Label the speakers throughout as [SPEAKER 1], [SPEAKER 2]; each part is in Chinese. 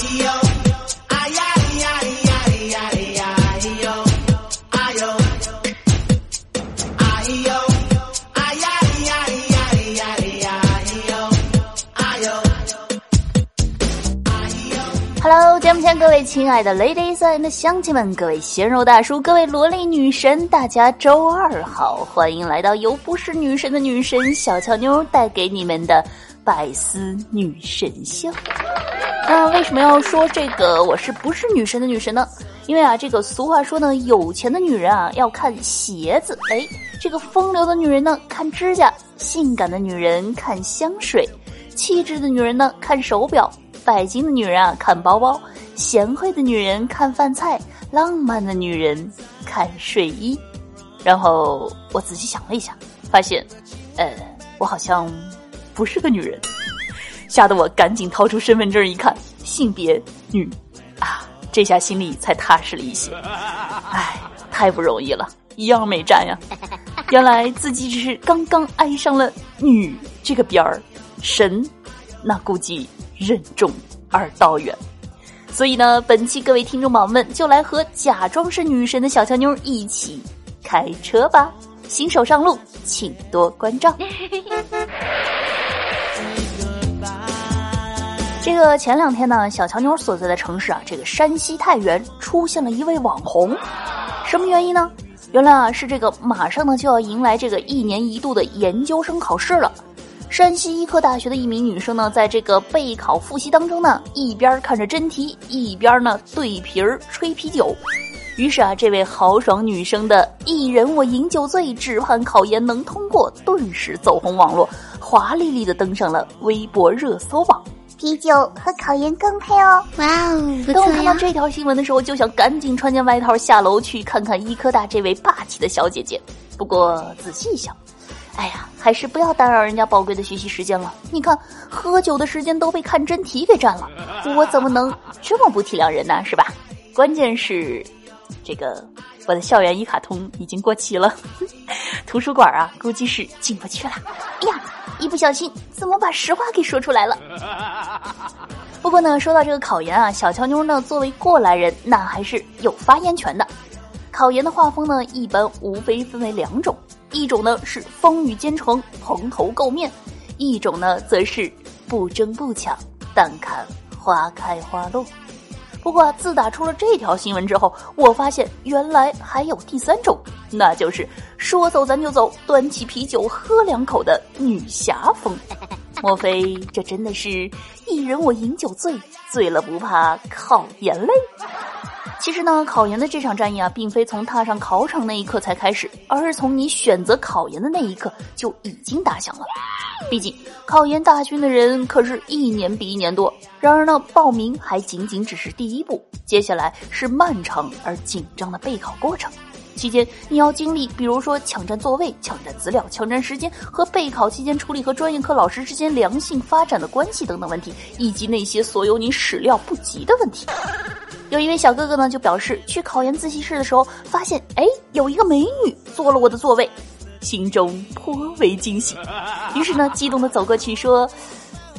[SPEAKER 1] 哎
[SPEAKER 2] 呦呦，哎呀呀呀呀，哎呦哎呦呦，哎呦哎呀呀呀，哎呦哎呦。哎呦，哎呦。哎呦。
[SPEAKER 1] 哈喽，节目前各位亲爱的 ladies and 乡亲们，各位鲜肉大叔，各位萝莉女神，大家周二好，欢迎来到由不是女神的女神小俏妞带给你们的百思女神秀。那为什么要说这个我是不是女神的女神呢？因为啊，这个俗话说呢，有钱的女人啊要看鞋子，哎，这个风流的女人呢看指甲，性感的女人看香水，气质的女人呢看手表。拜金的女人啊，看包包；贤惠的女人看饭菜；浪漫的女人看睡衣。然后我仔细想了一下，发现，呃，我好像不是个女人，吓得我赶紧掏出身份证一看，性别女，啊，这下心里才踏实了一些。唉，太不容易了，一样没占呀。原来自己只是刚刚挨上了“女”这个边儿，神，那估计。任重而道远，所以呢，本期各位听众宝宝们就来和假装是女神的小乔妞一起开车吧！新手上路，请多关照。这个前两天呢，小乔妞所在的城市啊，这个山西太原出现了一位网红，什么原因呢？原来啊，是这个马上呢就要迎来这个一年一度的研究生考试了。山西医科大学的一名女生呢，在这个备考复习当中呢，一边看着真题，一边呢对瓶儿吹啤酒。于是啊，这位豪爽女生的“一人我饮酒醉，只盼考研能通过”顿时走红网络，华丽丽的登上了微博热搜榜。
[SPEAKER 3] 啤酒和考研更配哦！哇
[SPEAKER 1] 哦！当我看到这条新闻的时候，就想赶紧穿件外套下楼去看看医科大这位霸气的小姐姐。不过仔细一想。哎呀，还是不要打扰人家宝贵的学习时间了。你看，喝酒的时间都被看真题给占了，我怎么能这么不体谅人呢？是吧？关键是，这个我的校园一卡通已经过期了，图书馆啊，估计是进不去了。哎呀，一不小心怎么把实话给说出来了？不过呢，说到这个考研啊，小乔妞呢，作为过来人，那还是有发言权的。考研的画风呢，一般无非分为两种。一种呢是风雨兼程、蓬头垢面，一种呢则是不争不抢，但看花开花落。不过自打出了这条新闻之后，我发现原来还有第三种，那就是说走咱就走，端起啤酒喝两口的女侠风。莫非这真的是一人我饮酒醉，醉了不怕考研累？其实呢，考研的这场战役啊，并非从踏上考场那一刻才开始，而是从你选择考研的那一刻就已经打响了。毕竟，考研大军的人可是一年比一年多。然而呢，报名还仅仅只是第一步，接下来是漫长而紧张的备考过程。期间，你要经历，比如说抢占座位、抢占资料、抢占时间，和备考期间处理和专业课老师之间良性发展的关系等等问题，以及那些所有你始料不及的问题。有一位小哥哥呢，就表示去考研自习室的时候，发现哎，有一个美女坐了我的座位，心中颇为惊喜。于是呢，激动的走过去说：“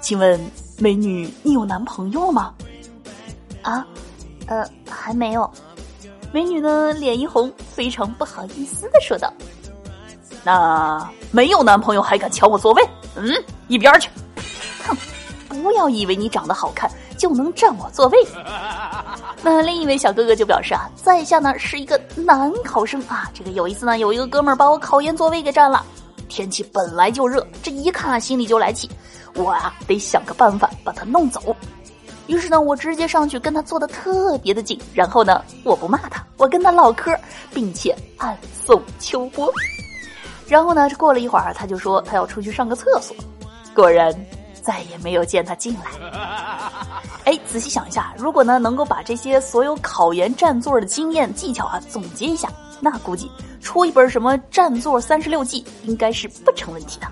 [SPEAKER 1] 请问美女，你有男朋友了吗？”
[SPEAKER 3] 啊，呃，还没有。
[SPEAKER 1] 美女呢，脸一红，非常不好意思的说道：“那没有男朋友还敢抢我座位？嗯，一边去！哼，不要以为你长得好看就能占我座位。”那另一位小哥哥就表示啊，在下呢是一个男考生啊，这个有一次呢，有一个哥们儿把我考研座位给占了。天气本来就热，这一看心里就来气，我啊得想个办法把他弄走。于是呢，我直接上去跟他坐的特别的近，然后呢，我不骂他，我跟他唠嗑，并且暗送秋波。然后呢，过了一会儿，他就说他要出去上个厕所，果然再也没有见他进来。哎，仔细想一下，如果呢能够把这些所有考研占座的经验技巧啊总结一下，那估计出一本什么占座三十六计应该是不成问题的。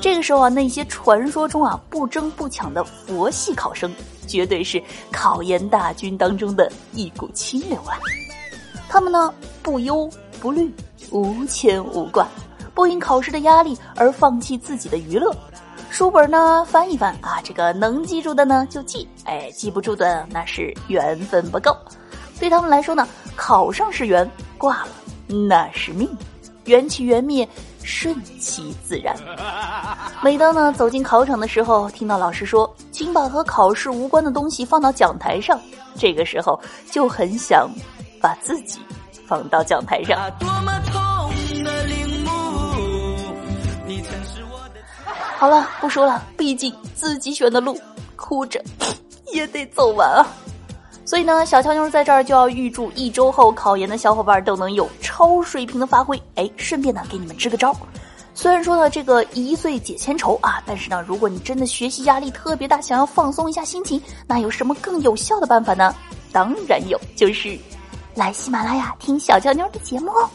[SPEAKER 1] 这个时候啊，那些传说中啊不争不抢的佛系考生，绝对是考研大军当中的一股清流啊！他们呢不忧不虑，无牵无挂，不因考试的压力而放弃自己的娱乐。书本呢翻一翻啊，这个能记住的呢就记，哎，记不住的那是缘分不够。对他们来说呢，考上是缘，挂了那是命，缘起缘灭，顺其自然。每当呢走进考场的时候，听到老师说，请把和考试无关的东西放到讲台上，这个时候就很想把自己放到讲台上。好了，不说了，毕竟自己选的路，哭着 也得走完啊。所以呢，小乔妞在这儿就要预祝一周后考研的小伙伴都能有超水平的发挥。哎，顺便呢给你们支个招。虽然说呢这个一岁解千愁啊，但是呢，如果你真的学习压力特别大，想要放松一下心情，那有什么更有效的办法呢？当然有，就是来喜马拉雅听小乔妞的节目哦。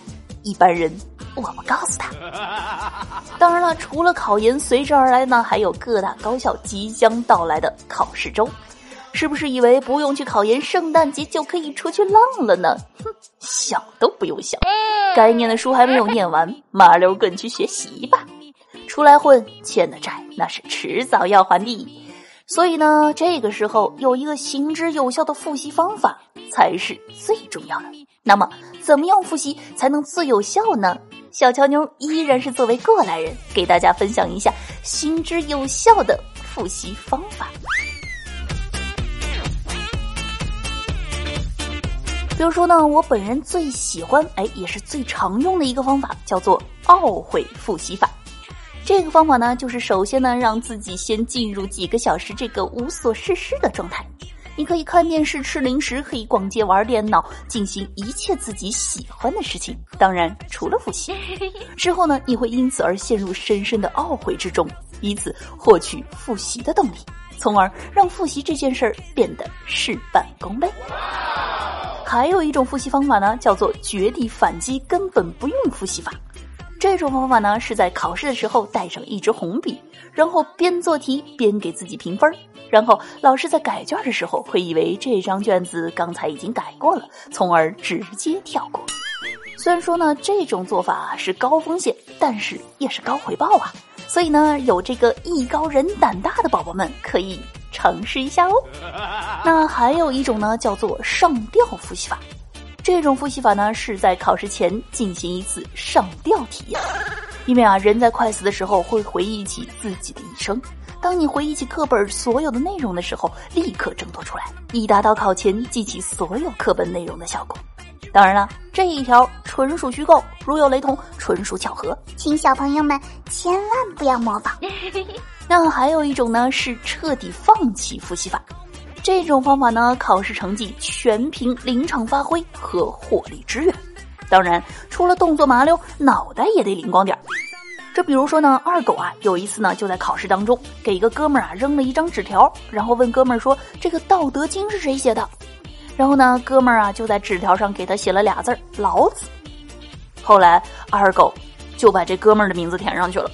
[SPEAKER 1] 一般人我不告诉他。当然了，除了考研，随之而来呢，还有各大高校即将到来的考试周。是不是以为不用去考研，圣诞节就可以出去浪了呢？哼，想都不用想。该念的书还没有念完，麻溜滚去学习吧。出来混，欠的债那是迟早要还的。所以呢，这个时候有一个行之有效的复习方法才是最重要的。那么，怎么样复习才能最有效呢？小乔妞依然是作为过来人，给大家分享一下行之有效的复习方法。比如说呢，我本人最喜欢，哎，也是最常用的一个方法，叫做懊悔复习法。这个方法呢，就是首先呢，让自己先进入几个小时这个无所事事的状态。你可以看电视、吃零食，可以逛街、玩电脑，进行一切自己喜欢的事情。当然，除了复习。之后呢，你会因此而陷入深深的懊悔之中，以此获取复习的动力，从而让复习这件事儿变得事半功倍。还有一种复习方法呢，叫做绝地反击，根本不用复习法。这种方法呢，是在考试的时候带上一支红笔，然后边做题边给自己评分然后老师在改卷的时候会以为这张卷子刚才已经改过了，从而直接跳过。虽然说呢，这种做法是高风险，但是也是高回报啊。所以呢，有这个艺高人胆大的宝宝们可以。尝试一下哦。那还有一种呢，叫做上吊复习法。这种复习法呢，是在考试前进行一次上吊体验。因为啊，人在快死的时候会回忆起自己的一生。当你回忆起课本所有的内容的时候，立刻挣脱出来，以达到考前记起所有课本内容的效果。当然了，这一条纯属虚构，如有雷同，纯属巧合，
[SPEAKER 3] 请小朋友们千万不要模仿。
[SPEAKER 1] 那还有一种呢，是彻底放弃复习法。这种方法呢，考试成绩全凭临场发挥和火力支援。当然，除了动作麻溜，脑袋也得灵光点儿。这比如说呢，二狗啊，有一次呢，就在考试当中给一个哥们儿啊扔了一张纸条，然后问哥们儿说：“这个《道德经》是谁写的？”然后呢，哥们儿啊就在纸条上给他写了俩字儿“老子”。后来二狗就把这哥们儿的名字填上去了。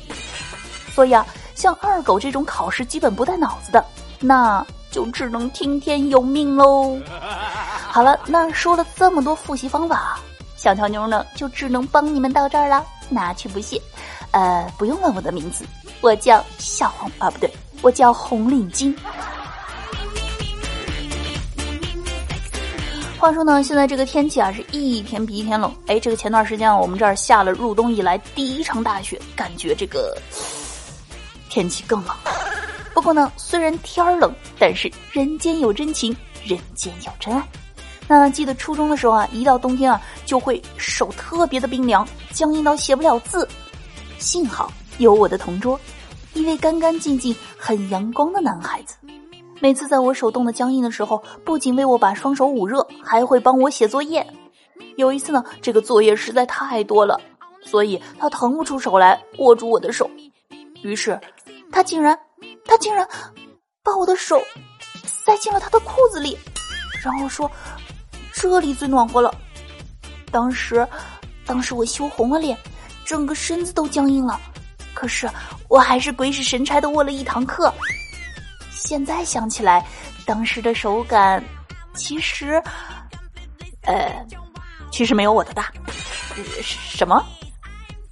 [SPEAKER 1] 所以啊。像二狗这种考试基本不带脑子的，那就只能听天由命喽。好了，那说了这么多复习方法，小条妞呢就只能帮你们到这儿了，拿去不谢。呃，不用问我的名字，我叫小红啊，不对，我叫红领巾。话说呢，现在这个天气啊是一天比一天冷。哎，这个前段时间啊，我们这儿下了入冬以来第一场大雪，感觉这个。天气更冷，不过呢，虽然天冷，但是人间有真情，人间有真爱。那记得初中的时候啊，一到冬天啊，就会手特别的冰凉，僵硬到写不了字。幸好有我的同桌，一位干干净净、很阳光的男孩子。每次在我手冻得僵硬的时候，不仅为我把双手捂热，还会帮我写作业。有一次呢，这个作业实在太多了，所以他腾不出手来握住我的手，于是。他竟然，他竟然把我的手塞进了他的裤子里，然后说：“这里最暖和了。”当时，当时我羞红了脸，整个身子都僵硬了。可是我还是鬼使神差的握了一堂课。现在想起来，当时的手感其实，呃，其实没有我的大。什么？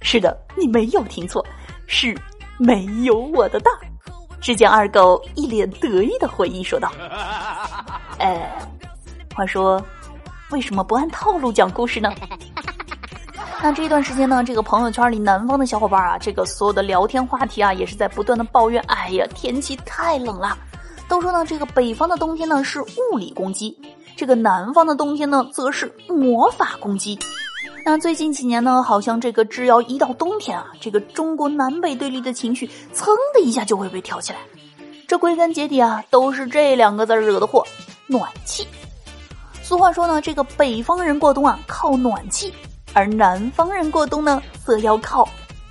[SPEAKER 1] 是的，你没有听错，是。没有我的大。只见二狗一脸得意的回忆说道：“ 呃，话说，为什么不按套路讲故事呢？” 那这段时间呢，这个朋友圈里南方的小伙伴啊，这个所有的聊天话题啊，也是在不断的抱怨：“哎呀，天气太冷了。”都说呢，这个北方的冬天呢是物理攻击，这个南方的冬天呢则是魔法攻击。那最近几年呢，好像这个只要一到冬天啊，这个中国南北对立的情绪噌的一下就会被挑起来。这归根结底啊，都是这两个字惹的祸——暖气。俗话说呢，这个北方人过冬啊靠暖气，而南方人过冬呢则要靠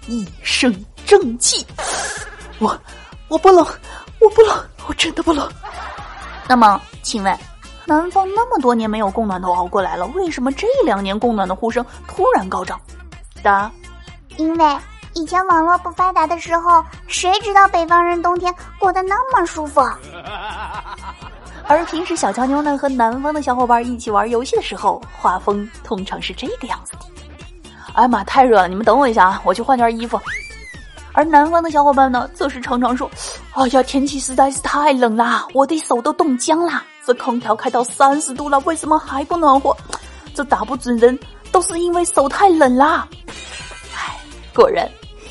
[SPEAKER 1] 一身正气。我我不冷，我不冷，我真的不冷。那么，请问？南方那么多年没有供暖都熬过来了，为什么这两年供暖的呼声突然高涨？答：
[SPEAKER 3] 因为以前网络不发达的时候，谁知道北方人冬天过得那么舒服？
[SPEAKER 1] 而平时小乔妞呢和南方的小伙伴一起玩游戏的时候，画风通常是这个样子的。哎呀妈，太热了！你们等我一下啊，我去换件衣服。而南方的小伙伴呢，则是常常说：“哎呀，天气实在是太冷啦，我的手都冻僵啦。”这空调开到三十度了，为什么还不暖和？这打不准人，都是因为手太冷啦。唉，果然，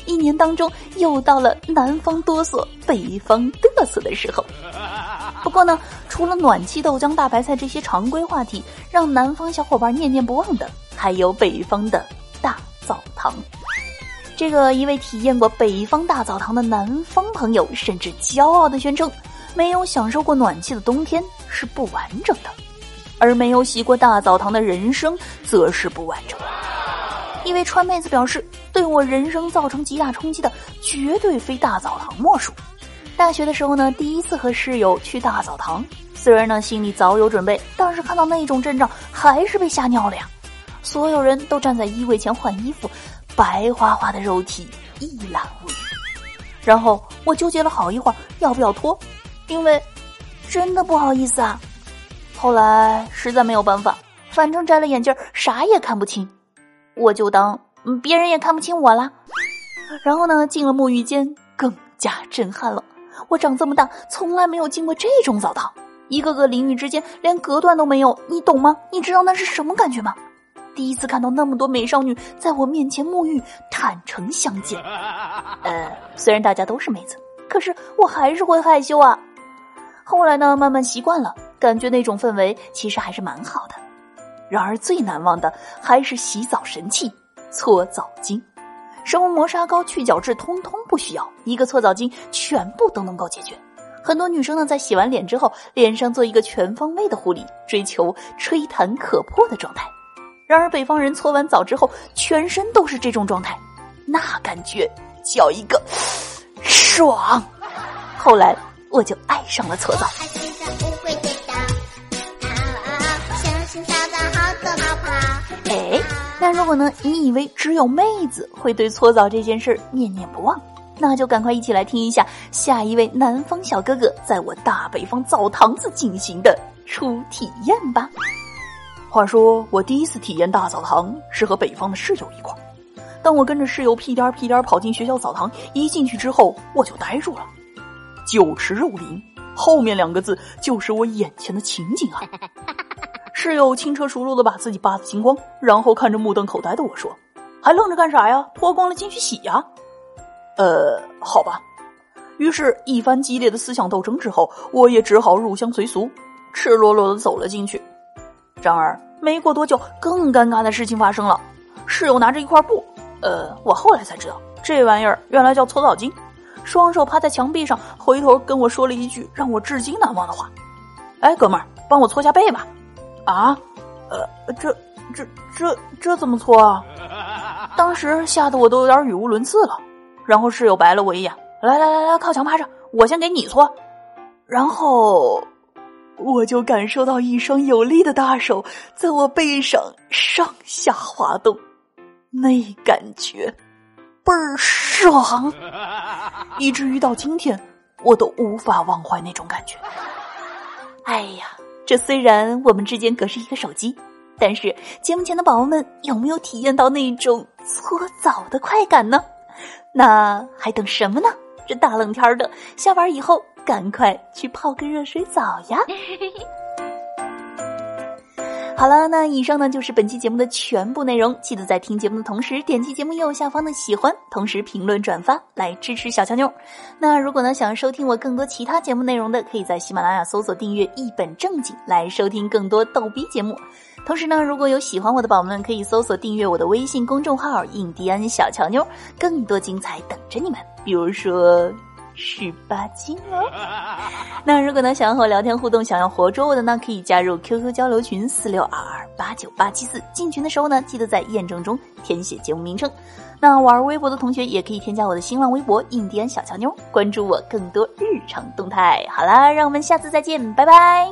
[SPEAKER 1] 一年当中又到了南方哆嗦、北方嘚瑟的时候。不过呢，除了暖气、豆浆、大白菜这些常规话题，让南方小伙伴念念不忘的，还有北方的大澡堂。这个一位体验过北方大澡堂的南方朋友，甚至骄傲的宣称。没有享受过暖气的冬天是不完整的，而没有洗过大澡堂的人生则是不完整。一位川妹子表示：“对我人生造成极大冲击的，绝对非大澡堂莫属。”大学的时候呢，第一次和室友去大澡堂，虽然呢心里早有准备，但是看到那种阵仗，还是被吓尿了呀！所有人都站在衣柜前换衣服，白花花的肉体一览无余。然后我纠结了好一会儿，要不要脱？因为真的不好意思啊，后来实在没有办法，反正摘了眼镜啥也看不清，我就当别人也看不清我啦。然后呢，进了沐浴间更加震撼了。我长这么大从来没有进过这种澡堂，一个个淋浴之间连隔断都没有，你懂吗？你知道那是什么感觉吗？第一次看到那么多美少女在我面前沐浴，坦诚相见。呃，虽然大家都是妹子，可是我还是会害羞啊。后来呢，慢慢习惯了，感觉那种氛围其实还是蛮好的。然而最难忘的还是洗澡神器——搓澡巾。什么磨砂膏、去角质，通通不需要，一个搓澡巾全部都能够解决。很多女生呢，在洗完脸之后，脸上做一个全方位的护理，追求吹弹可破的状态。然而北方人搓完澡之后，全身都是这种状态，那感觉叫一个 爽。后来。我就爱上了搓澡。哎，那如果呢？你以为只有妹子会对搓澡这件事念念不忘？那就赶快一起来听一下下一位南方小哥哥在我大北方澡堂子进行的初体验吧。话说我第一次体验大澡堂是和北方的室友一块儿，当我跟着室友屁颠屁颠跑进学校澡堂，一进去之后我就呆住了。酒池肉林，后面两个字就是我眼前的情景啊！室友轻车熟路的把自己扒得精光，然后看着目瞪口呆的我说：“还愣着干啥呀？脱光了进去洗呀！”呃，好吧。于是，一番激烈的思想斗争之后，我也只好入乡随俗，赤裸裸的走了进去。然而，没过多久，更尴尬的事情发生了。室友拿着一块布，呃，我后来才知道，这玩意儿原来叫搓澡巾。双手趴在墙壁上，回头跟我说了一句让我至今难忘的话：“哎，哥们儿，帮我搓下背吧。”啊，呃，这、这、这、这怎么搓啊？当时吓得我都有点语无伦次了。然后室友白了我一眼：“来来来来，靠墙趴着，我先给你搓。”然后我就感受到一双有力的大手在我背上上下滑动，那感觉。倍儿爽，以至于到今天我都无法忘怀那种感觉。哎呀，这虽然我们之间隔着一个手机，但是节目前的宝宝们有没有体验到那种搓澡的快感呢？那还等什么呢？这大冷天的，下班以后赶快去泡个热水澡呀！好了，那以上呢就是本期节目的全部内容。记得在听节目的同时，点击节目右下方的喜欢，同时评论转发来支持小乔妞。那如果呢想收听我更多其他节目内容的，可以在喜马拉雅搜索订阅“一本正经”来收听更多逗逼节目。同时呢，如果有喜欢我的宝宝们，可以搜索订阅我的微信公众号“印第安小乔妞”，更多精彩等着你们。比如说。十八斤哦。那如果呢想要和我聊天互动，想要活捉我的呢，可以加入 QQ 交流群四六二二八九八七四。进群的时候呢，记得在验证中填写节目名称。那玩微博的同学也可以添加我的新浪微博“印第安小乔妞”，关注我更多日常动态。好啦，让我们下次再见，拜拜。